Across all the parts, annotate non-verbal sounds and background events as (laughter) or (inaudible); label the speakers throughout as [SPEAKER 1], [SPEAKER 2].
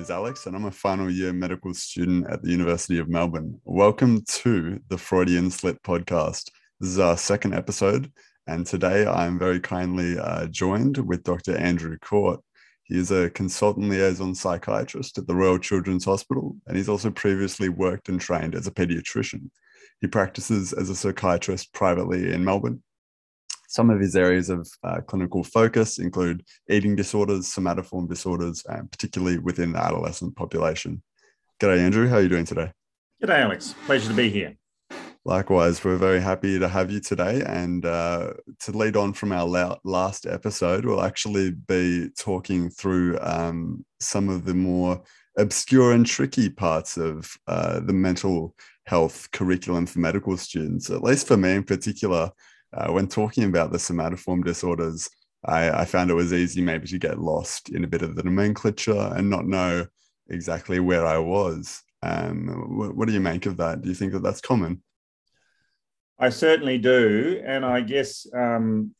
[SPEAKER 1] is Alex, and I'm a final year medical student at the University of Melbourne. Welcome to the Freudian Slip podcast. This is our second episode, and today I'm very kindly uh, joined with Dr. Andrew Court. He is a consultant liaison psychiatrist at the Royal Children's Hospital, and he's also previously worked and trained as a pediatrician. He practices as a psychiatrist privately in Melbourne some of his areas of uh, clinical focus include eating disorders, somatoform disorders, and particularly within the adolescent population. G'day, Andrew. How are you doing today?
[SPEAKER 2] G'day, Alex. Pleasure to be here.
[SPEAKER 1] Likewise, we're very happy to have you today. And uh, to lead on from our la- last episode, we'll actually be talking through um, some of the more obscure and tricky parts of uh, the mental health curriculum for medical students, at least for me in particular uh, when talking about the somatoform disorders, I, I, found it was easy maybe to get lost in a bit of the nomenclature and not know exactly where I was. Um, what, what do you make of that? Do you think that that's common?
[SPEAKER 2] I certainly do, and I guess um,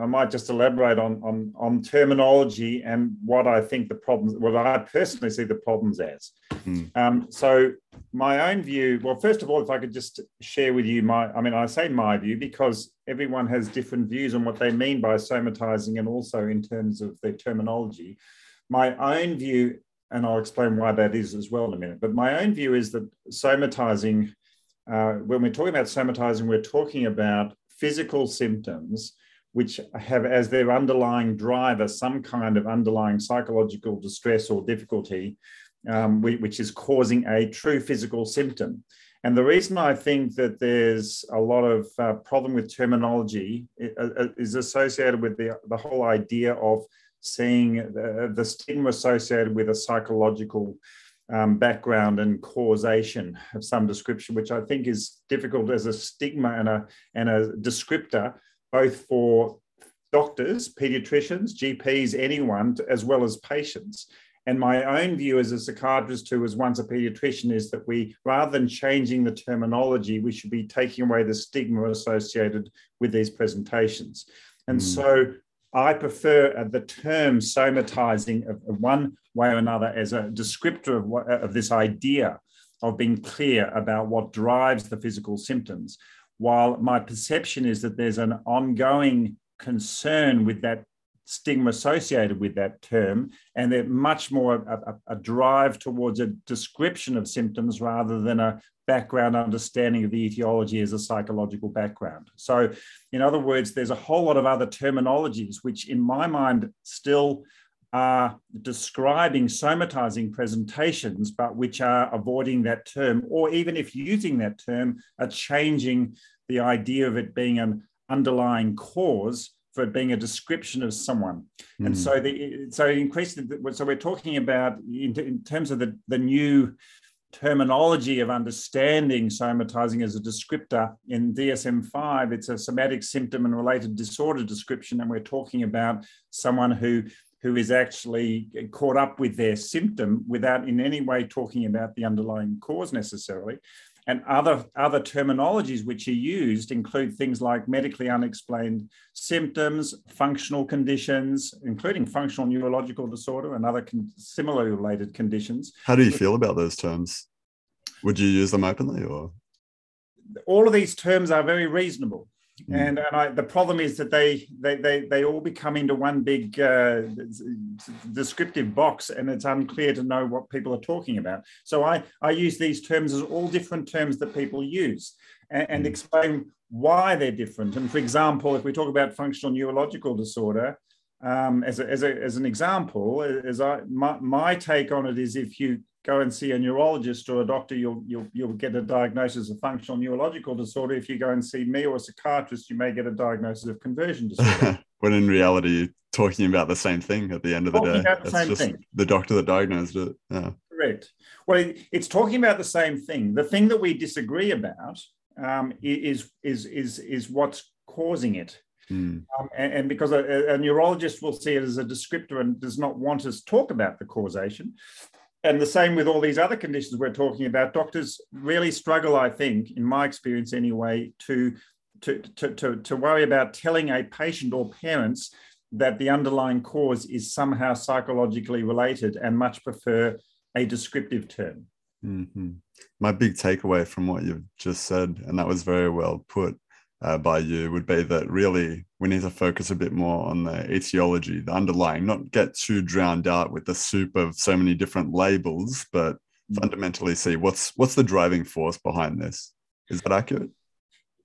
[SPEAKER 2] I might just elaborate on, on, on terminology and what I think the problems, what I personally see the problems as. Mm. Um, so my own view, well, first of all, if I could just share with you my, I mean, I say my view because everyone has different views on what they mean by somatizing, and also in terms of their terminology. My own view, and I'll explain why that is as well in a minute. But my own view is that somatizing uh, when we're talking about somatizing, we're talking about physical symptoms which have as their underlying driver some kind of underlying psychological distress or difficulty, um, which is causing a true physical symptom. And the reason I think that there's a lot of uh, problem with terminology uh, uh, is associated with the, the whole idea of seeing the, the stigma associated with a psychological um, background and causation of some description, which I think is difficult as a stigma and a, and a descriptor, both for doctors, pediatricians, GPs, anyone, as well as patients. And my own view as a psychiatrist who was once a pediatrician is that we, rather than changing the terminology, we should be taking away the stigma associated with these presentations. And mm. so I prefer uh, the term somatizing of, of one way or another as a descriptor of, what, of this idea of being clear about what drives the physical symptoms. While my perception is that there's an ongoing concern with that stigma associated with that term, and they're much more a, a, a, drive towards a description of symptoms rather than a background understanding of the etiology as a psychological background. So, in other words, there's a whole lot of other terminologies which, in my mind, still are describing somatizing presentations, but which are avoiding that term, or even if using that term, are changing the idea of it being an underlying cause for being a description of someone. Mm. And hmm. so the so increasing so we're talking about in, in terms of the, the new terminology of understanding somatizing as a descriptor in DSM-5 it's a somatic symptom and related disorder description and we're talking about someone who who is actually caught up with their symptom without in any way talking about the underlying cause necessarily and other, other terminologies which are used include things like medically unexplained symptoms, functional conditions, including functional neurological disorder and other con- similarly related conditions.
[SPEAKER 1] How do you feel about those terms? Would you use them openly or?
[SPEAKER 2] All of these terms are very reasonable. Mm. And, and I, the problem is that they, they, they, they all become into one big uh, descriptive box and it's unclear to know what people are talking about. So I, I use these terms as all different terms that people use and, and mm. explain why they're different. And for example, if we talk about functional neurological disorder, um, as, a, as, a, as an example, as I, my, my take on it is if you go and see a neurologist or a doctor, you'll, you'll, you'll get a diagnosis of functional neurological disorder. If you go and see me or a psychiatrist, you may get a diagnosis of conversion disorder. (laughs)
[SPEAKER 1] when in reality, you're talking about the same thing at the end of the talking day. Same just thing. the doctor that diagnosed it. Yeah.
[SPEAKER 2] Correct. Well, it's talking about the same thing. The thing that we disagree about um, is, is, is, is what's causing it. Mm. Um, and, and, because a, a, neurologist will see it as a descriptor and does not want us to talk about the causation, and the same with all these other conditions we're talking about. Doctors really struggle, I think, in my experience anyway, to, to, to, to, to worry about telling a patient or parents that the underlying cause is somehow psychologically related and much prefer a descriptive term.
[SPEAKER 1] Mm-hmm. My big takeaway from what you've just said, and that was very well put uh, by you, would be that really we need to focus a bit more on the etiology, the underlying, not get too drowned out with the soup of so many different labels, but mm. fundamentally see what's what's the driving force behind this. Is that accurate?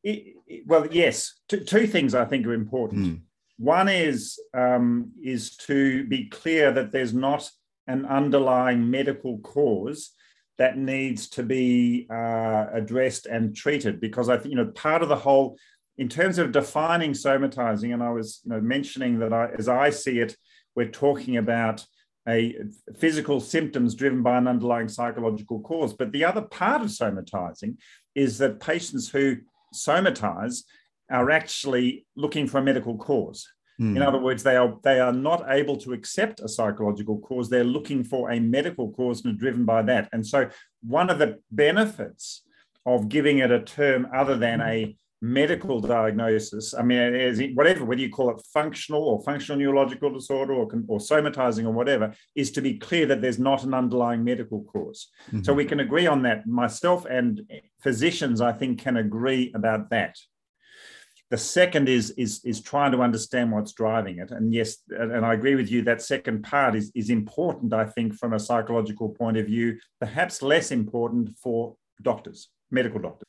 [SPEAKER 2] It, it, well, yes. Two, two, things I think are important. Mm. One is um, is to be clear that there's not an underlying medical cause that needs to be uh, addressed and treated because I think you know part of the whole in terms of defining somatizing, and I was you know, mentioning that I, as I see it, we're talking about a physical symptoms driven by an underlying psychological cause. But the other part of somatizing is that patients who somatize are actually looking for a medical cause. Mm. In other words, they are they are not able to accept a psychological cause. They're looking for a medical cause and are driven by that. And so, one of the benefits of giving it a term other than a medical diagnosis, I mean, whatever, whether you call it functional or functional neurological disorder or, or somatizing or whatever, is to be clear that there's not an underlying medical cause. Mm-hmm. So we can agree on that. Myself and physicians, I think, can agree about that. The second is, is, is trying to understand what's driving it. And yes, and I agree with you, that second part is, is important, I think, from a psychological point of view, perhaps less important for doctors, medical doctors.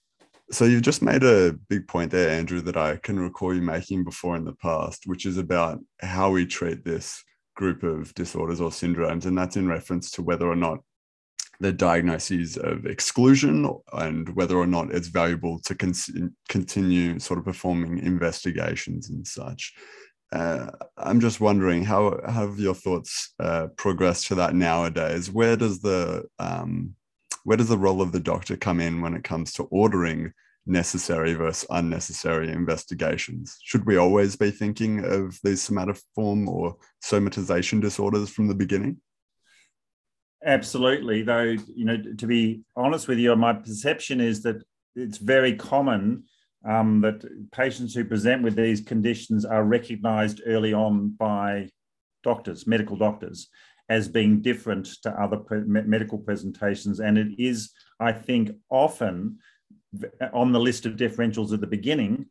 [SPEAKER 1] So you've just made a big point there, Andrew, that I can recall you making before in the past, which is about how we treat this group of disorders or syndromes. And that's in reference to whether or not the diagnoses of exclusion and whether or not it's valuable to con- continue sort of performing investigations and such. Uh, I'm just wondering how, how have your thoughts uh, progressed to that nowadays? Where does the um, where does the role of the doctor come in when it comes to ordering necessary versus unnecessary investigations? Should we always be thinking of these somatoform or somatization disorders from the beginning?
[SPEAKER 2] Absolutely, though, you know, to be honest with you, my perception is that it's very common um, that patients who present with these conditions are recognized early on by doctors, medical doctors, as being different to other pre- medical presentations. And it is, I think, often on the list of differentials at the beginning,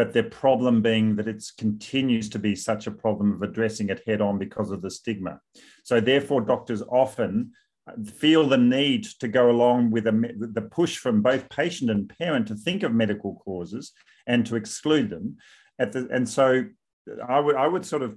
[SPEAKER 2] but the problem being that it continues to be such a problem of addressing it head on because of the stigma. So, therefore, doctors often uh, feel the need to go along with a, the push from both patient and parent to think of medical causes and to exclude them. The, and so, uh, I would I would sort of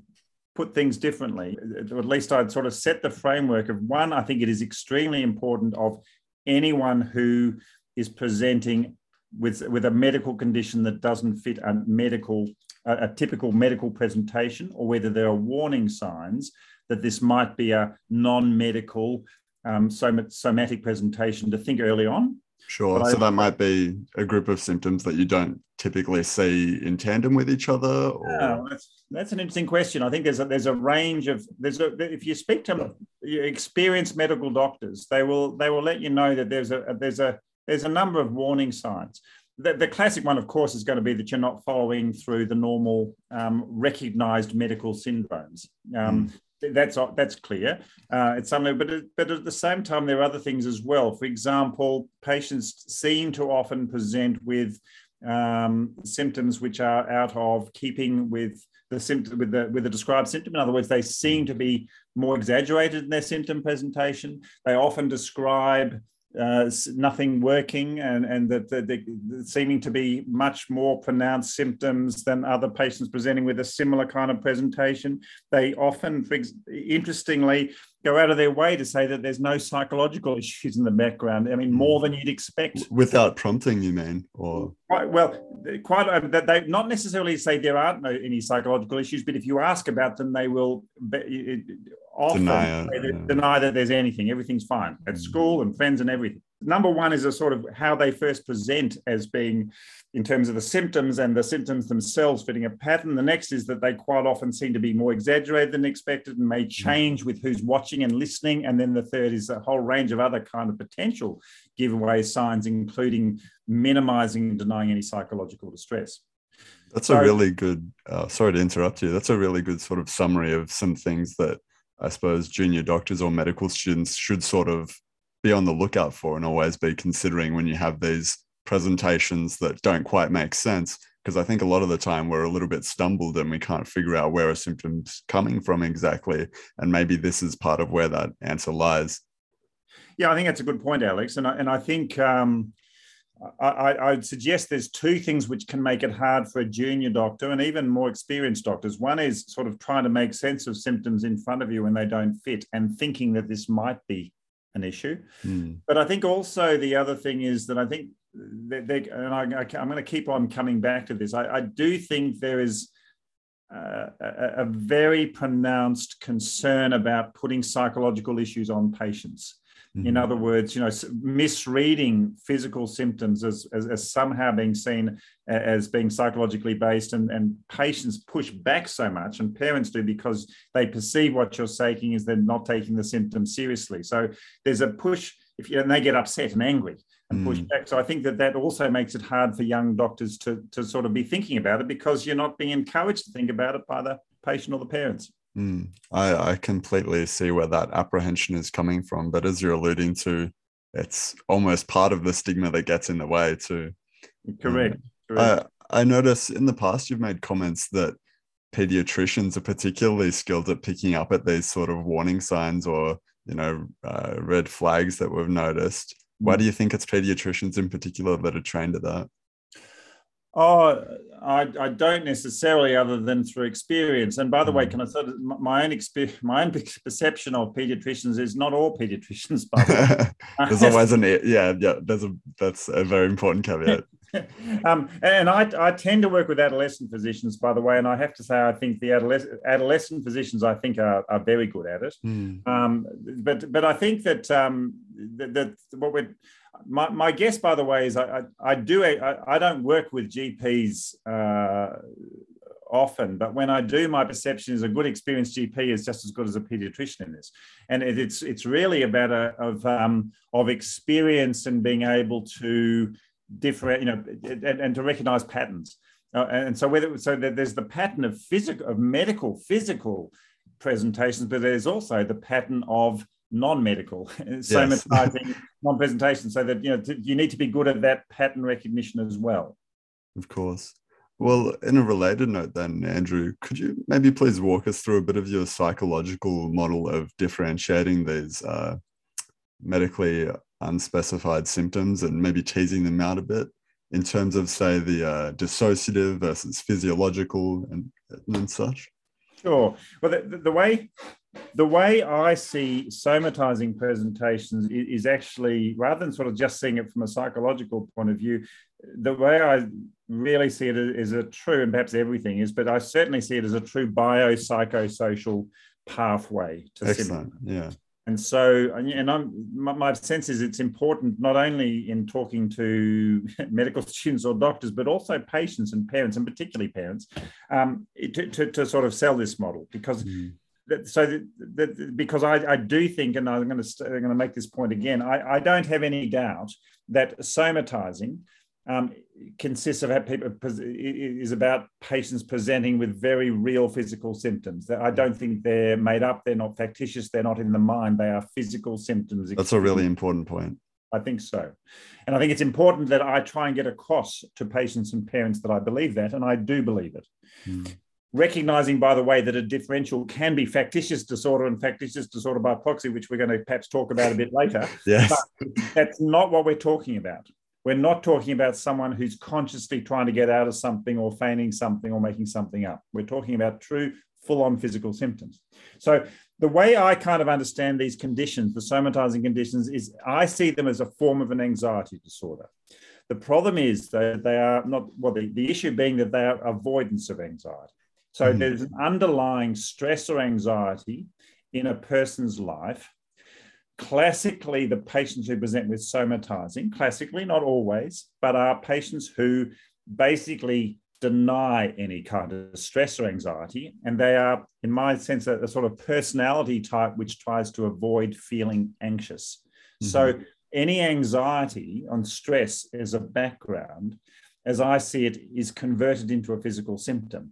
[SPEAKER 2] put things differently. At least I'd sort of set the framework of one. I think it is extremely important of anyone who is presenting with, with a medical condition that doesn't fit a medical, a, a typical medical presentation, or whether there are warning signs that this might be a non-medical um, somatic presentation to think early on.
[SPEAKER 1] Sure. But so I, that might be a group of symptoms that you don't typically see in tandem with each other. Or...
[SPEAKER 2] Yeah, that's, that's an interesting question. I think there's a, there's a range of there's a if you speak to experienced medical doctors, they will they will let you know that there's a there's a there's a number of warning signs. The, the, classic one, of course, is going to be that you're not following through the normal um, recognized medical syndromes. Um, mm. That's that's clear. Uh, it's something, but but at the same time, there are other things as well. For example, patients seem to often present with um, symptoms which are out of keeping with the symptom with the with the described symptom. In other words, they seem to be more exaggerated in their symptom presentation. They often describe uh, nothing working and, and that they're seeming to be much more pronounced symptoms than other patients presenting with a similar kind of presentation. They often, interestingly, go out of their way to say that there's no psychological issues in the background. I mean, hmm. more than you'd expect.
[SPEAKER 1] Without prompting, you mean? Or
[SPEAKER 2] quite, well, quite uh, that they not necessarily say there aren't no any psychological issues, but if you ask about them, they will be, often deny, deny that there's anything. Everything's fine at hmm. school and friends and everything number one is a sort of how they first present as being in terms of the symptoms and the symptoms themselves fitting a pattern. The next is that they quite often seem to be more exaggerated than expected and may change with who's watching and listening. And then the third is a whole range of other kind of potential giveaway signs, including minimizing and denying any psychological distress.
[SPEAKER 1] That's so, a really good, uh, sorry to interrupt you. That's a really good sort of summary of some things that I suppose junior doctors or medical students should sort of be on the lookout for and always be considering when you have these presentations that don't quite make sense because I think a lot of the time we're a little bit stumbled and we can't figure out where a symptom's coming from exactly. And maybe this is part of where that answer lies.
[SPEAKER 2] Yeah, I think that's a good point, Alex. And I, and I think um, I, would suggest there's two things which can make it hard for a junior doctor and even more experienced doctors. One is sort of trying to make sense of symptoms in front of you when they don't fit and thinking that this might be an issue. Mm. But I think also the other thing is that I think they, they, and I, am going to keep on coming back to this. I, I do think there is uh, a, a, very pronounced concern about putting psychological issues on patients. Mm-hmm. In other words, you know, misreading physical symptoms as, as, as, somehow being seen as being psychologically based, and, and patients push back so much, and parents do because they perceive what you're saying is they're not taking the symptoms seriously. So there's a push, if you, and they get upset and angry and push mm. back. So I think that that also makes it hard for young doctors to, to sort of be thinking about it because you're not being encouraged to think about it by the patient or the parents.
[SPEAKER 1] Mm. I, I completely see where that apprehension is coming from. But as you're alluding to, it's almost part of the stigma that gets in the way too.
[SPEAKER 2] Correct. Um, Correct.
[SPEAKER 1] I, I notice in the past you've made comments that pediatricians are particularly skilled at picking up at these sort of warning signs or you know uh, red flags that we've noticed why do you think it's pediatricians in particular that are trained at that?
[SPEAKER 2] Oh, I, I don't necessarily, other than through experience. And by the mm. way, can I say my own experience, (laughs) my own (laughs) perception of pediatricians is not all pediatricians. By the
[SPEAKER 1] way. (laughs) there's always an yeah, yeah. There's a that's a very important caveat.
[SPEAKER 2] um, and I, I tend to work with adolescent physicians, by the way, and I have to say I think the adolescent, adolescent physicians I think are, are very good at it. Mm. Um, but but I think that um, that, that what we're my, my guess, by the way, is I, I, I do I, I don't work with GPs uh, often, but when I do, my perception is a good experienced GP is just as good as a pediatrician in this, and it, it's it's really about a of um, of experience and being able to different, you know, and, and to recognize patterns. Uh, and so whether so there's the pattern of physical of medical physical presentations, but there's also the pattern of non-medical (laughs) somatizing yes. (laughs) non-presentation so that you know you need to be good at that pattern recognition as well
[SPEAKER 1] of course well in a related note then andrew could you maybe please walk us through a bit of your psychological model of differentiating these uh, medically unspecified symptoms and maybe teasing them out a bit in terms of, say, the uh, dissociative versus physiological and, and such?
[SPEAKER 2] Sure. Well, the, the, way the way I see somatizing presentations is, actually rather than sort of just seeing it from a psychological point of view, the way I really see it is a true, and perhaps everything is, but I certainly see it as a true biopsychosocial pathway to
[SPEAKER 1] Excellent. Symptom. Yeah
[SPEAKER 2] and so and I'm, my sense is it's important not only in talking to (laughs) medical students or doctors but also patients and parents and particularly parents um, to, to, to, sort of sell this model because mm. That, so that, that, because I, I, do think and i'm going to i'm going to make this point again I, I don't have any doubt that somatizing um, consists of people is about patients presenting with very real physical symptoms. I don't think they're made up. They're not factitious. They're not in the mind. They are physical symptoms.
[SPEAKER 1] That's a really important point.
[SPEAKER 2] I think so. And I think it's important that I try and get across to patients and parents that I believe that, and I do believe it. Mm. Recognizing, by the way, that a differential can be factitious disorder and factitious disorder by proxy, which we're going to perhaps talk about a bit later. (laughs)
[SPEAKER 1] yes.
[SPEAKER 2] But that's not what we're talking about. We're not talking about someone who's consciously trying to get out of something or feigning something or making something up. We're talking about true full on physical symptoms. So, the way I kind of understand these conditions, the somatizing conditions, is I see them as a form of an anxiety disorder. The problem is that they are not, well, the, the issue being that they are avoidance of anxiety. So, mm-hmm. there's an underlying stress or anxiety in a person's life Classically, the patients who present with somatizing, classically, not always, but are patients who basically deny any kind of stress or anxiety. And they are, in my sense, a, a sort of personality type which tries to avoid feeling anxious. Mm-hmm. So, any anxiety on stress as a background, as I see it, is converted into a physical symptom.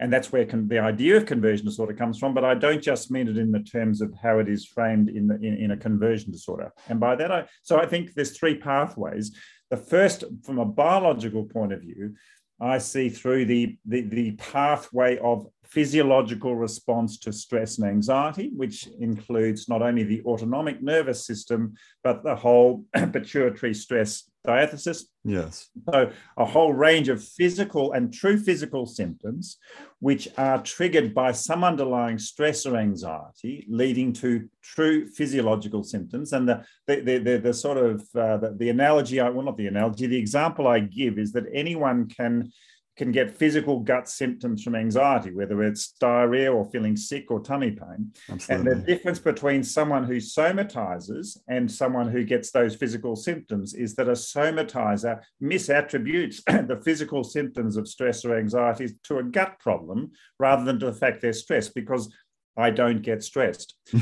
[SPEAKER 2] And that's where con- the idea of conversion disorder comes from. But I don't just mean it in the terms of how it is framed in, the, in, in a conversion disorder. And by that, I so I think there's three pathways. The first, from a biological point of view, I see through the, the, the pathway of physiological response to stress and anxiety, which includes not only the autonomic nervous system, but the whole (clears throat) pituitary stress diathesis.
[SPEAKER 1] Yes.
[SPEAKER 2] So, a whole range of physical and true physical symptoms, which are triggered by some underlying stress or anxiety, leading to true physiological symptoms. And the, the, the, the, the sort of uh, the, the analogy, I, well, not the analogy, the example I give is that anyone can can get physical gut symptoms from anxiety, whether it's diarrhea or feeling sick or tummy pain. Absolutely. And the difference between someone who somatizes and someone who gets those physical symptoms is that a somatizer misattributes (clears throat) the physical symptoms of stress or anxiety to a gut problem rather than to the fact they're stressed because I don't get stressed. (laughs)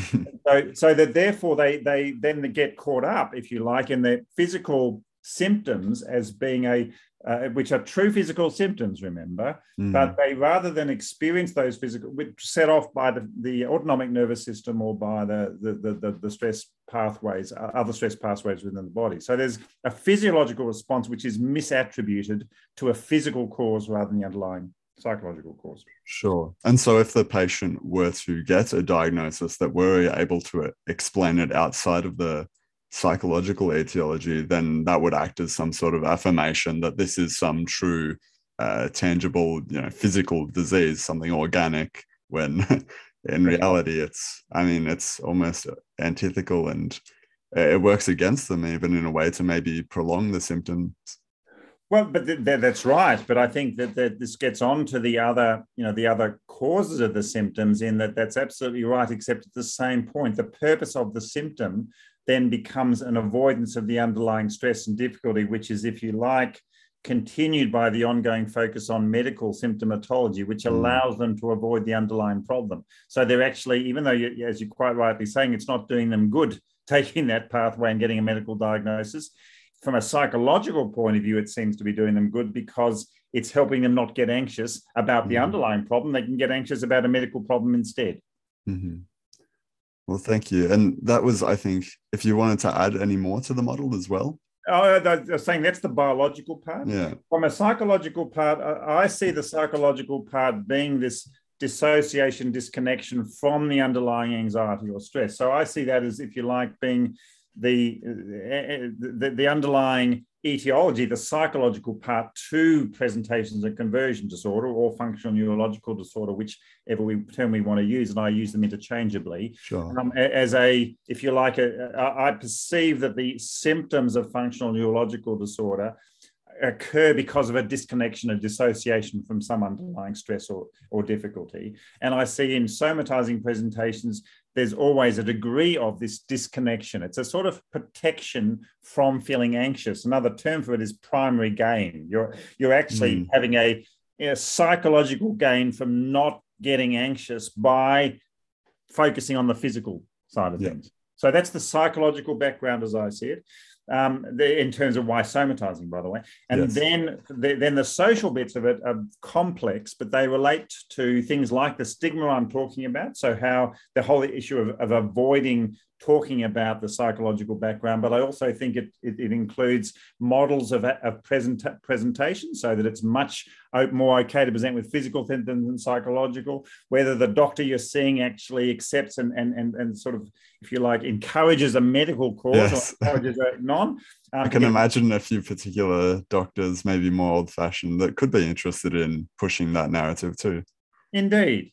[SPEAKER 2] so, so that therefore they they then get caught up, if you like, in their physical symptoms as being a uh, which are true physical symptoms, remember, mm. but they rather than experience those physical, which set off by the, the autonomic nervous system or by the, the, the, the stress pathways, uh, other stress pathways within the body. So there's a physiological response which is misattributed to a physical cause rather than the underlying psychological cause.
[SPEAKER 1] Sure. And so if the patient were to get a diagnosis that were able to explain it outside of the psychological etiology, then that would act as some sort of affirmation that this is some true, uh, tangible, you know, physical disease, something organic. When (laughs) in reality, it's, I mean, it's almost antithetical and it works against them, even in a way to maybe prolong the symptoms.
[SPEAKER 2] Well, but th- th- that's right. But I think that, that this gets on to the other, you know, the other causes of the symptoms. In that, that's absolutely right. Except at the same point, the purpose of the symptom then becomes an avoidance of the underlying stress and difficulty, which is, if you like, continued by the ongoing focus on medical symptomatology, which mm. allows them to avoid the underlying problem. So they're actually, even though, you, as you're quite rightly saying, it's not doing them good (laughs) taking that pathway and getting a medical diagnosis. From a psychological point of view, it seems to be doing them good because it's helping them not get anxious about mm. the underlying problem. They can get anxious about a medical problem instead.
[SPEAKER 1] Mm-hmm. Well, thank you. And that was, I think, if you wanted to add any more to the model as well.
[SPEAKER 2] Oh, I was saying that's the biological part.
[SPEAKER 1] Yeah.
[SPEAKER 2] From a psychological part, I see the psychological part being this dissociation, disconnection from the underlying anxiety or stress. So I see that as, if you like, being the, uh, uh, the, the underlying etiology, the psychological part to presentations and conversion disorder or functional neurological disorder, whichever we, term we want to use, and I use them interchangeably.
[SPEAKER 1] Sure.
[SPEAKER 2] Um, as a, if you like, a, I perceive that the symptoms of functional neurological disorder occur because of a disconnection, a dissociation from some underlying stress or, or difficulty. And I see in somatizing presentations there's always a degree of this disconnection. It's a sort of protection from feeling anxious. Another term for it is primary gain. You're you're actually mm. having a, a psychological gain from not getting anxious by focusing on the physical side of yeah. things. So that's the psychological background as I see it um, the, in terms of why somatizing, by the way. And yes. then, the, then the social bits of it are complex, but they relate to things like the stigma I'm talking about. So how the whole issue of, of avoiding talking about the psychological background, but I also think it, it, it includes models of, of present, presentation so that it's much more okay to present with physical symptoms than psychological, whether the doctor you're seeing actually accepts and, and, and, and sort of, if you like, encourages a medical cause yes. or encourages a non. (laughs)
[SPEAKER 1] Um, I can yeah. imagine a few particular doctors, maybe more old fashioned, that could be interested in pushing that narrative too.
[SPEAKER 2] Indeed.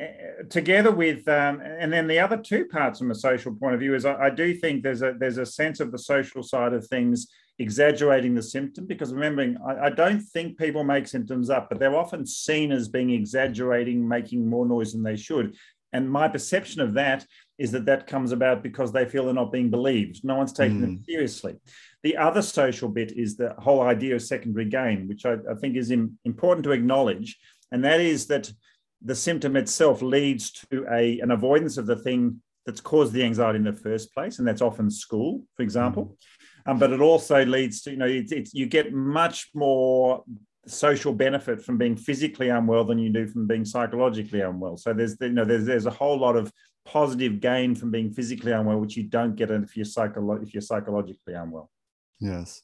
[SPEAKER 2] Uh, together with um, and then the other two parts from a social point of view is I, I, do think there's a there's a sense of the social side of things exaggerating the symptom because remembering I, I, don't think people make symptoms up but they're often seen as being exaggerating making more noise than they should and my perception of that is that that comes about because they feel they're not being believed no one's taking mm. them seriously the other social bit is the whole idea of secondary gain which i, I think is in, important to acknowledge and that is that the symptom itself leads to a, an avoidance of the thing that's caused the anxiety in the first place, and that's often school, for example. Mm. Um, but it also leads to, you know, it's, it's, you get much more social benefit from being physically unwell than you do from being psychologically unwell. So there's you know there's there's a whole lot of positive gain from being physically unwell, which you don't get if you're psycholo- if you're psychologically unwell.
[SPEAKER 1] Yes.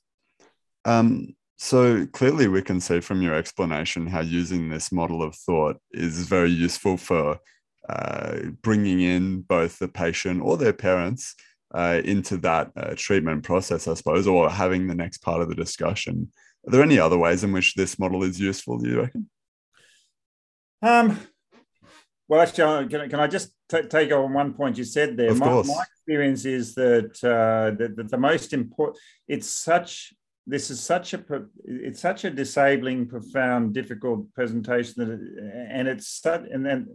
[SPEAKER 1] Um, so clearly, we can see from your explanation how using this model of thought is very useful for uh, bringing in both the patient or their parents uh, into that uh, treatment process, I suppose, or having the next part of the discussion. Are there any other ways in which this model is useful, do you reckon?
[SPEAKER 2] Um, well, actually, can, can I just t- take on one point you said there?
[SPEAKER 1] Of
[SPEAKER 2] my,
[SPEAKER 1] course.
[SPEAKER 2] my experience is that, uh, that, that the most important, it's such, this is such a, it's such a disabling, profound, difficult presentation that, it, and it's such, and then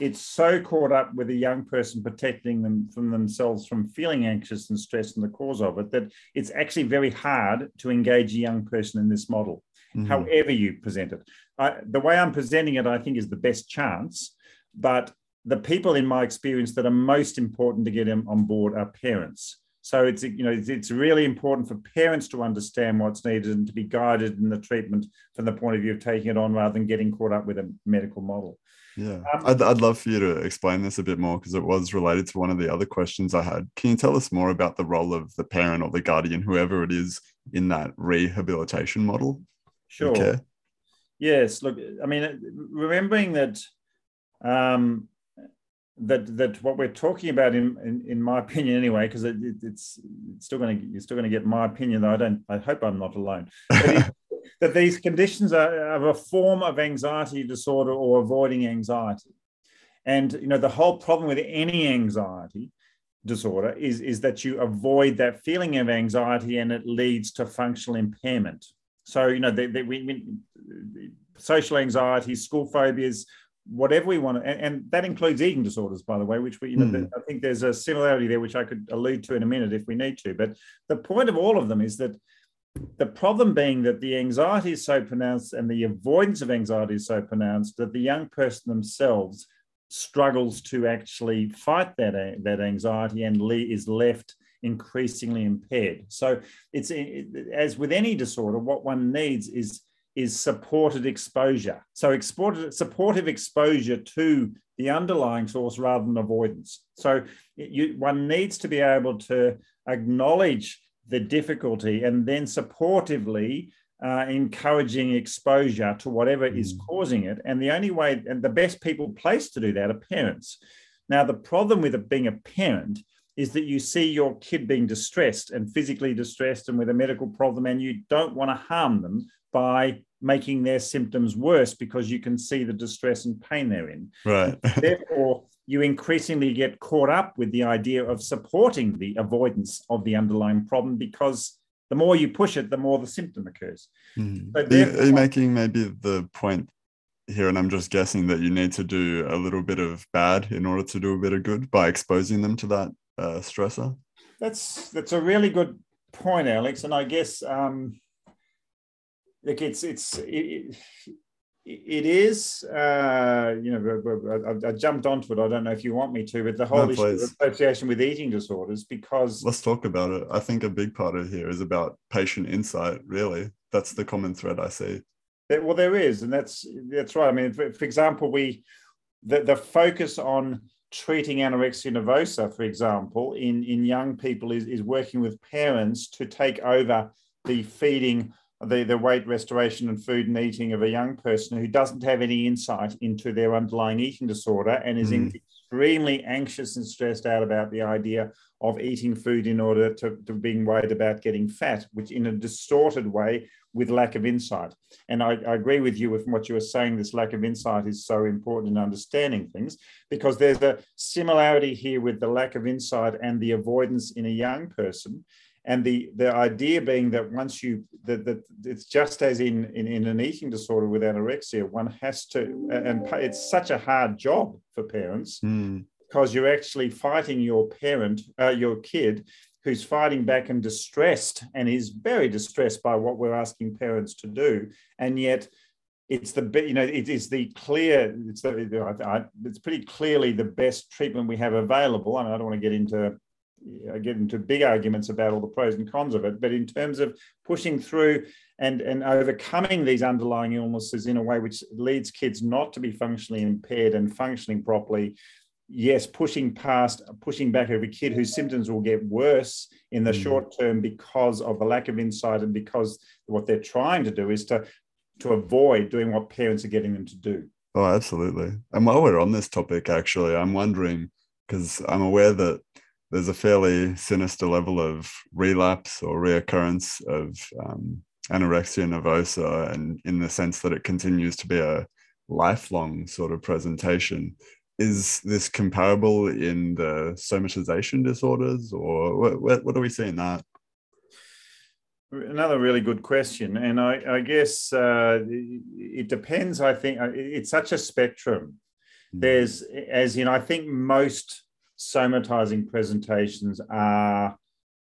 [SPEAKER 2] it's so caught up with a young person protecting them from themselves from feeling anxious and stressed and the cause of it that it's actually very hard to engage a young person in this model, mm-hmm. however you present it. I, the way I'm presenting it, I think, is the best chance. But the people, in my experience, that are most important to get them on board are parents. So it's you know it's really important for parents to understand what's needed and to be guided in the treatment from the point of view of taking it on rather than getting caught up with a medical model.
[SPEAKER 1] Yeah, um, I'd, I'd love for you to explain this a bit more because it was related to one of the other questions I had. Can you tell us more about the role of the parent or the guardian, whoever it is, in that rehabilitation model?
[SPEAKER 2] Sure. Yes. Look, I mean, remembering that um, that that what we're talking about, in in, in my (laughs) opinion, anyway, because it, it, it's, it's still going to you're still going to get my opinion. Though I don't. I hope I'm not alone. (laughs) that these conditions are, are a form of anxiety disorder or avoiding anxiety. And you know, the whole problem with any anxiety disorder is, is that you avoid that feeling of anxiety and it leads to functional impairment. So, you know, they, we, we, social anxiety, school phobias, whatever we want, and, and, that includes eating disorders, by the way, which we, you know, mm. I think there's a similarity there, which I could allude to in a minute if we need to. But the point of all of them is that the problem being that the anxiety is so pronounced and the avoidance of anxiety is so pronounced that the young person themselves struggles to actually fight that, that anxiety and Lee is left increasingly impaired. So it's as with any disorder, what one needs is is supported exposure. So exported, supportive exposure to the underlying source rather than avoidance. So you, one needs to be able to acknowledge the difficulty and then supportively uh, encouraging exposure to whatever mm. is causing it. And the only way, and the best people placed to do that are parents. Now, the problem with it being a parent is that you see your kid being distressed and physically distressed and with a medical problem, and you don't want to harm them by making their symptoms worse because you can see the distress and pain they're in.
[SPEAKER 1] Right. (laughs)
[SPEAKER 2] Therefore, you increasingly get caught up with the idea of supporting the avoidance of the underlying problem because the more you push it, the more the symptom occurs.
[SPEAKER 1] Mm. So are, you, are you making maybe the point here, and I'm just guessing that you need to do a little bit of bad in order to do a bit of good by exposing them to that uh, stressor?
[SPEAKER 2] That's that's a really good point, Alex, and I guess um, like it's it's it, it is, uh, you know, I, I, jumped onto it. I don't know if you want me to, but the whole no, issue of association with eating disorders, because
[SPEAKER 1] let's talk about it. I think a big part of here is about patient insight. Really, that's the common thread I see.
[SPEAKER 2] Well, there is, and that's that's right. I mean, for, for example, we the, the focus on treating anorexia nervosa, for example, in in young people is is working with parents to take over the feeding the, the weight restoration and food and eating of a young person who doesn't have any insight into their underlying eating disorder and is mm. extremely anxious and stressed out about the idea of eating food in order to, to being worried about getting fat, which in a distorted way with lack of insight. And I, I, agree with you with what you were saying. This lack of insight is so important in understanding things because there's a similarity here with the lack of insight and the avoidance in a young person and the the idea being that once you that, that it's just as in, in in an eating disorder with anorexia one has to and it's such a hard job for parents
[SPEAKER 1] mm.
[SPEAKER 2] because you're actually fighting your parent uh, your kid who's fighting back and distressed and is very distressed by what we're asking parents to do and yet it's the you know it is the clear it's the it's pretty clearly the best treatment we have available I, mean, I don't want to get into I get into big arguments about all the pros and cons of it, but in terms of pushing through and, and overcoming these underlying illnesses in a way which leads kids not to be functionally impaired and functioning properly, yes, pushing past, pushing back every kid whose symptoms will get worse in the mm. short term because of the lack of insight and because what they're trying to do is to, to avoid doing what parents are getting them to do.
[SPEAKER 1] Oh, absolutely. And while we're on this topic, actually, I'm wondering because I'm aware that there's a fairly sinister level of relapse or reoccurrence of um, anorexia nervosa, and in the sense that it continues to be a lifelong sort of presentation. Is this comparable in the somatization disorders, or what, what, are we seeing that?
[SPEAKER 2] Another really good question, and I, I guess uh, it depends. I think it's such a spectrum. Mm. There's, as in, I think most somatizing presentations are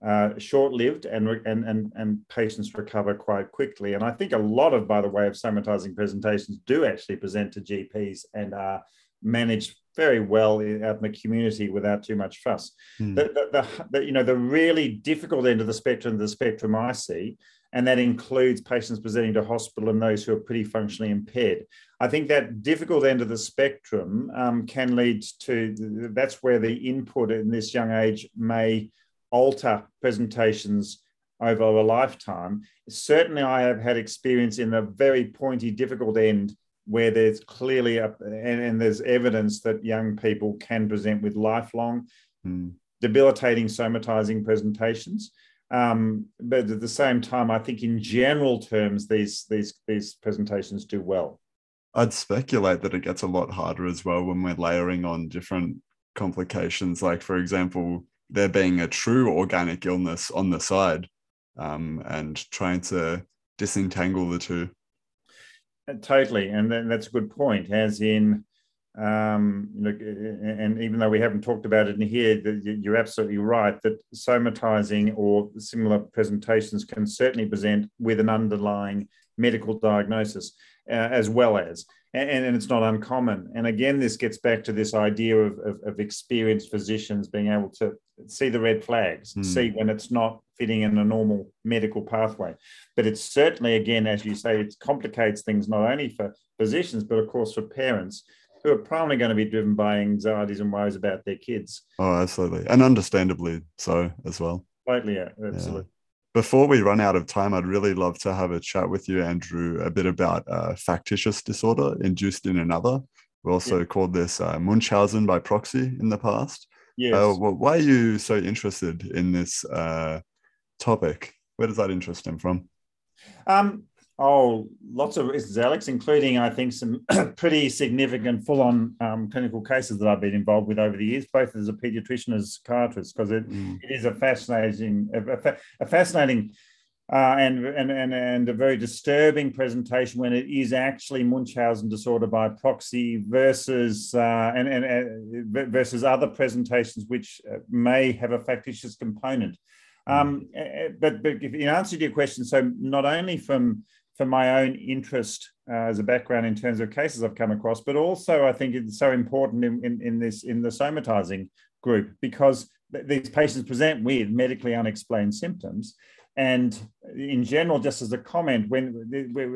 [SPEAKER 2] uh, short-lived and, and, and, and patients recover quite quickly. And I think a lot of, by the way, of somatizing presentations do actually present to GPs and are managed very well out in the community without too much fuss. Mm. The, the, the, the, you know, the really difficult end of the spectrum, the spectrum I see, and that includes patients presenting to hospital and those who are pretty functionally impaired. I think that difficult end of the spectrum um, can lead to that's where the input in this young age may alter presentations over a lifetime. Certainly, I have had experience in the very pointy, difficult end where there's clearly a, and, and there's evidence that young people can present with lifelong mm. debilitating somatizing presentations. Um, but at the same time, I think in general terms, these these these presentations do well.
[SPEAKER 1] I'd speculate that it gets a lot harder as well when we're layering on different complications. Like, for example, there being a true organic illness on the side um, and trying to disentangle the two.
[SPEAKER 2] Uh, totally. And that's a good point, as in, um, you know, and even though we haven't talked about it in here, you're absolutely right that somatizing or similar presentations can certainly present with an underlying medical diagnosis uh, as well as and, and, it's not uncommon. And again, this gets back to this idea of, of, of experienced physicians being able to see the red flags, mm. see when it's not fitting in a normal medical pathway. But it's certainly, again, as you say, it complicates things not only for physicians, but of course for parents who are primarily going to be driven by anxieties and worries about their kids.
[SPEAKER 1] Oh, absolutely. And understandably so as well.
[SPEAKER 2] Totally, yeah, absolutely. Yeah.
[SPEAKER 1] Before we run out of time, I'd really love to have a chat with you, Andrew, a bit about uh, factitious disorder induced in another. We also yeah. called this uh, Munchausen by proxy in the past. Yes. Uh, well, why are you so interested in this uh, topic? Where does that interest stem from?
[SPEAKER 2] Um, Oh, lots of reasons, Alex, including I think some (clears throat) pretty significant full-on um, clinical cases that I've been involved with over the years, both as a paediatrician as a psychiatrist, because it, mm. it is a fascinating, a, a fascinating uh, and, and, and, and a very disturbing presentation when it is actually Munchausen disorder by proxy versus uh, and, and uh, versus other presentations which uh, may have a factitious component. Mm. Um, but, but in answer to your question, so not only from for my own interest uh, as a background in terms of cases I've come across, but also I think it's so important in, in, in this in the somatizing group because th- these patients present with medically unexplained symptoms. And in general, just as a comment, when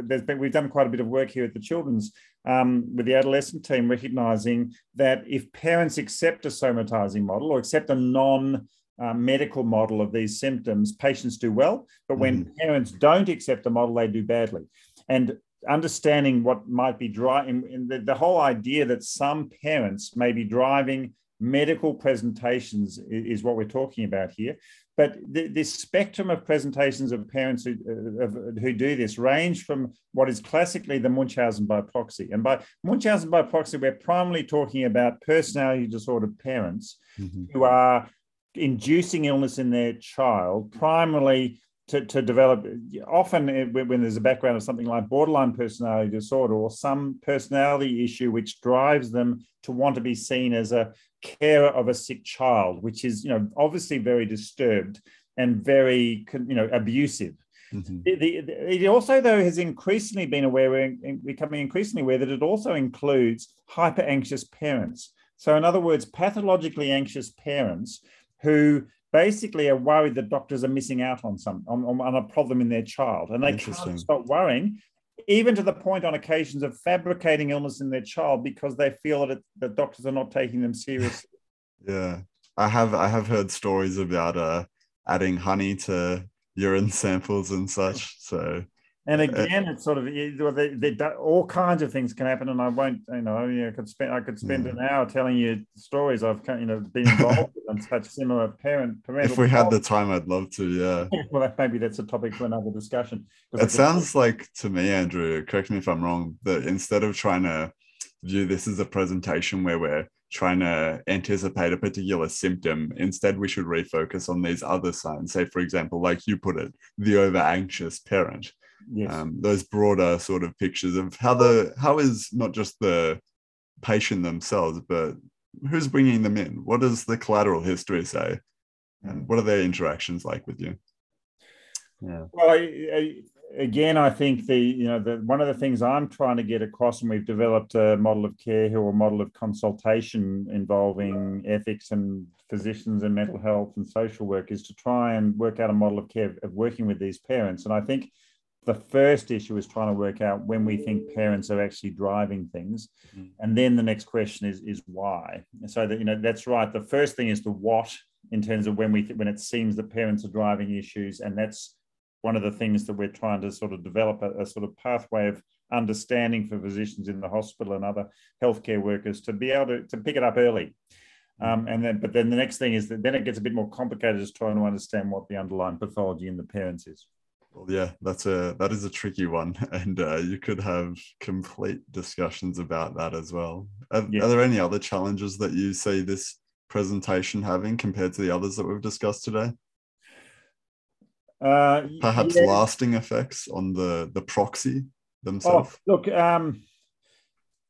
[SPEAKER 2] there's been, we've done quite a bit of work here at the children's um, with the adolescent team, recognizing that if parents accept a somatizing model or accept a non uh, medical model of these symptoms, patients do well. But when mm. parents don't accept the model, they do badly. And understanding what might be driving the, the whole idea that some parents may be driving medical presentations is, is what we're talking about here. But the, this spectrum of presentations of parents who, uh, of, who do this range from what is classically the Munchausen by proxy. And by Munchausen by proxy, we're primarily talking about personality disordered parents mm-hmm. who are inducing illness in their child, primarily to, to develop, often when there's a background of something like borderline personality disorder or some personality issue which drives them to want to be seen as a carer of a sick child, which is, you know, obviously very disturbed and very, you know, abusive. Mm-hmm. The, the, it also, though, has increasingly been aware, becoming increasingly aware that it also includes hyper anxious parents. So, in other words, pathologically anxious parents who basically are worried that doctors are missing out on some on, on a problem in their child, and they can't stop worrying, even to the point on occasions of fabricating illness in their child because they feel that it, that doctors are not taking them seriously. (laughs)
[SPEAKER 1] Yeah, I have I have heard stories about uh, adding honey to urine samples and such. So
[SPEAKER 2] and uh, again, it's sort of they, they, all kinds of things can happen, and I won't, you know, I could spend I could spend yeah. an hour telling you stories I've you know been involved with and such similar parent parental.
[SPEAKER 1] If we had the time, I'd love to. Yeah. (laughs)
[SPEAKER 2] well, maybe that's a topic for another discussion.
[SPEAKER 1] It sounds like to me, Andrew. Correct me if I'm wrong. That instead of trying to view this as a presentation where we're trying to anticipate a particular symptom. Instead, we should refocus on these other signs. Say, for example, like you put it, the over anxious parent yes. um, those broader sort of pictures of how the how is not just the patient themselves, but who's bringing them in? What does the collateral history say, and what are their interactions like with you?
[SPEAKER 2] Yeah. Well, I, I, again, I think the you know the one of the things I'm trying to get across, and we've developed a model of care here, or a model of consultation involving ethics and physicians and mental health and social work, is to try and work out a model of care of working with these parents. And I think the first issue is trying to work out when we think parents are actually driving things mm. and then the next question is is why so that you know that's right the first thing is the what in terms of when we when it seems that parents are driving issues and that's one of the things that we're trying to sort of develop a, a sort of pathway of understanding for physicians in the hospital and other healthcare workers to be able to, to pick it up early mm. um, and then, but then the next thing is that then it gets a bit more complicated, is trying to understand what the underlying pathology in the parents is.
[SPEAKER 1] Well, yeah, that's a that is a tricky one, (laughs) and uh, you could have complete discussions about that as well. Are, yeah. are, there any other challenges that you see this presentation having compared to the others that we've discussed today? Uh, Perhaps yeah. lasting effects on the the proxy oh, themselves.
[SPEAKER 2] Oh, look, um,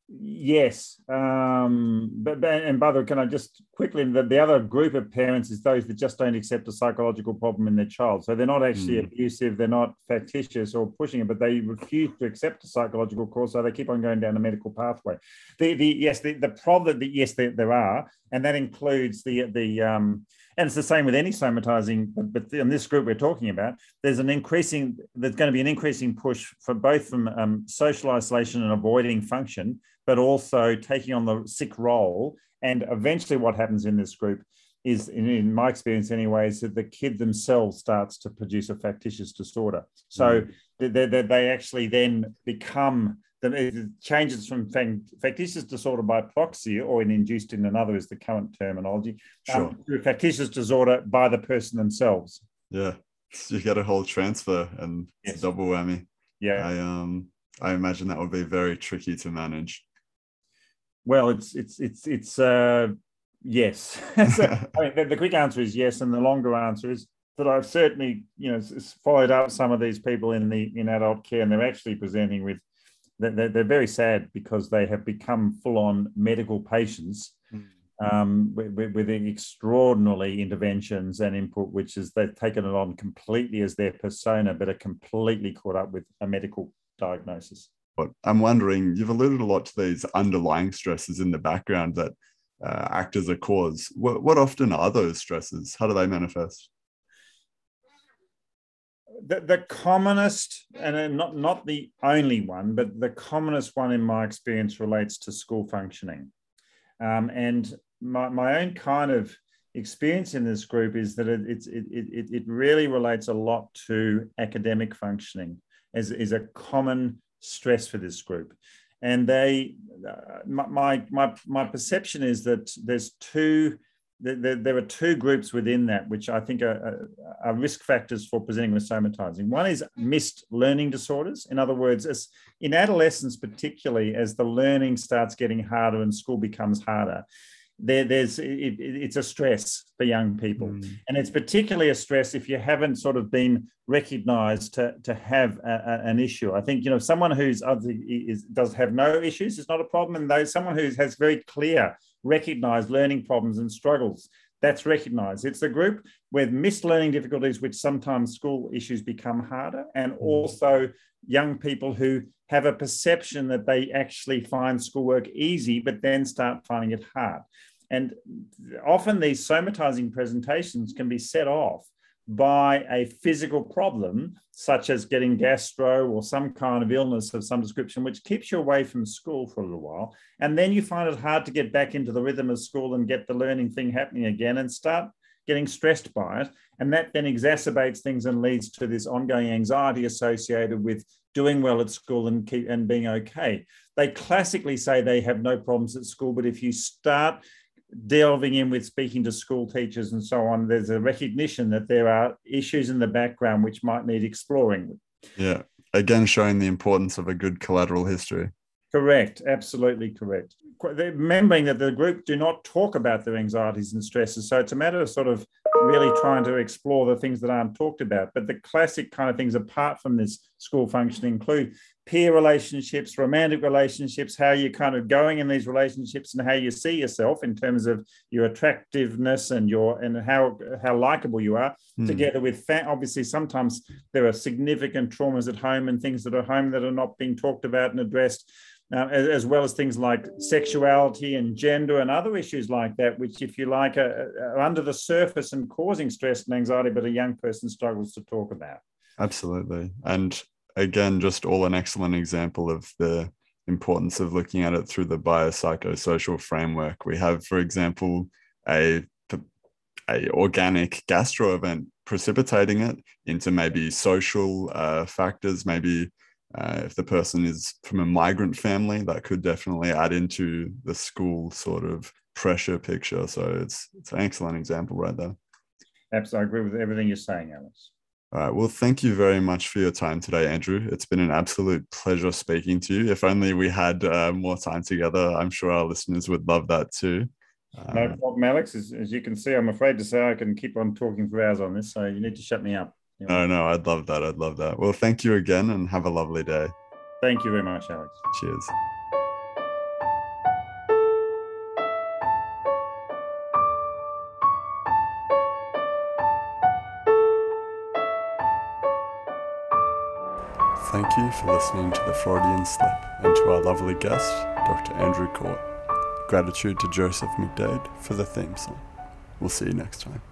[SPEAKER 2] Yes, um, but, but, and by the way, can I just quickly the, the other group of parents is those that just don't accept a psychological problem in their child. So they're not actually mm. abusive, they're not factitious or pushing it, but they refuse to accept a psychological cause, so they keep on going down a medical pathway. The the yes, the, the problem that yes there, there are, and that includes the the um, and it's the same with any somatizing, but, but in this group we're talking about, there's an increasing, there's going to be an increasing push for both from um, social isolation and avoiding function, but also taking on the sick role. And eventually, what happens in this group is, in, in my experience anyway, is that the kid themselves starts to produce a factitious disorder. So mm. they, they, they actually then become the changes from factitious disorder by proxy or in induced in another is the current terminology um, sure. um, to factitious disorder by the person themselves.
[SPEAKER 1] Yeah, (laughs) you get a whole transfer and yes. double whammy.
[SPEAKER 2] Yeah,
[SPEAKER 1] I um I imagine that would be very tricky to manage.
[SPEAKER 2] Well, it's it's it's it's uh yes. (laughs) so, I mean, the, the quick answer is yes, and the longer answer is that I've certainly you know followed up some of these people in the in adult care, and they're actually presenting with they're, they're very sad because they have become full on medical patients mm. um, with, with, extraordinary interventions and input, which is they've taken it on completely as their persona, but are completely caught up with a medical diagnosis.
[SPEAKER 1] But I'm wondering, you've alluded a lot to these underlying stresses in the background that uh, act as a cause. What, what often are those stresses? How do they manifest?
[SPEAKER 2] the, the commonest, and not, not the only one, but the commonest one in my experience relates to school functioning. Um, and my, my own kind of experience in this group is that it, it, it, it really relates a lot to academic functioning as is a common stress for this group. And they, uh, my, my, my perception is that there's two there, there, are two groups within that which I think are, are, risk factors for presenting with somatizing. One is missed learning disorders. In other words, as in adolescence, particularly as the learning starts getting harder and school becomes harder, there, there's it, it's a stress for young people, mm. and it's particularly a stress if you haven't sort of been recognised to to have a, a, an issue. I think you know someone who's is, does have no issues is not a problem, and though someone who has very clear recognised learning problems and struggles. That's recognized. It's a group with missed learning difficulties, which sometimes school issues become harder, and mm. also young people who have a perception that they actually find schoolwork easy, but then start finding it hard. And often these somatizing presentations can be set off by a physical problem, such as getting gastro or some kind of illness of some description, which keeps you away from school for a little while. And then you find it hard to get back into the rhythm of school and get the learning thing happening again and start getting stressed by it. And that then exacerbates things and leads to this ongoing anxiety associated with doing well at school and keep and being okay. They classically say they have no problems at school, but if you start delving in with speaking to school teachers and so on, there's a recognition that there are issues in the background which might need exploring.
[SPEAKER 1] Yeah. Again, showing the importance of a good collateral history.
[SPEAKER 2] Correct. Absolutely correct. Remembering that the group do not talk about their anxieties and stresses. So it's a matter of sort of really trying to explore the things that aren't talked about. But the classic kind of things apart from this school function include peer relationships, romantic relationships, how you're kind of going in these relationships and how you see yourself in terms of your attractiveness and your and how how likable you are mm. together with fa- obviously sometimes there are significant traumas at home and things that are home that are not being talked about and addressed uh, as, as, well as things like sexuality and gender and other issues like that, which, if you like, are, are, under the surface and causing stress and anxiety, but a young person struggles to talk about.
[SPEAKER 1] Absolutely. And again, just all an excellent example of the importance of looking at it through the biopsychosocial framework. We have, for example, a, a organic gastro event precipitating it into maybe social uh, factors, maybe uh, if the person is from a migrant family, that could definitely add into the school sort of pressure picture. So it's it's an excellent example right there.
[SPEAKER 2] Absolutely, I agree with everything you're saying, Alex.
[SPEAKER 1] All right. Well, thank you very much for your time today, Andrew. It's been an absolute pleasure speaking to you. If only we had uh, more time together, I'm sure our listeners would love that too.
[SPEAKER 2] No uh, problem, Alex. As, as you can see, I'm afraid to say I can keep on talking for hours on this, so you need to shut me up.
[SPEAKER 1] No, no, I'd love that. I'd love that. Well, thank you again and have a lovely day.
[SPEAKER 2] Thank you very much, Alex.
[SPEAKER 1] Cheers. Thank you for listening to The Freudian Slip and to our lovely guest, Dr. Andrew Court. Gratitude to Joseph McDade for the theme song. We'll see you next time.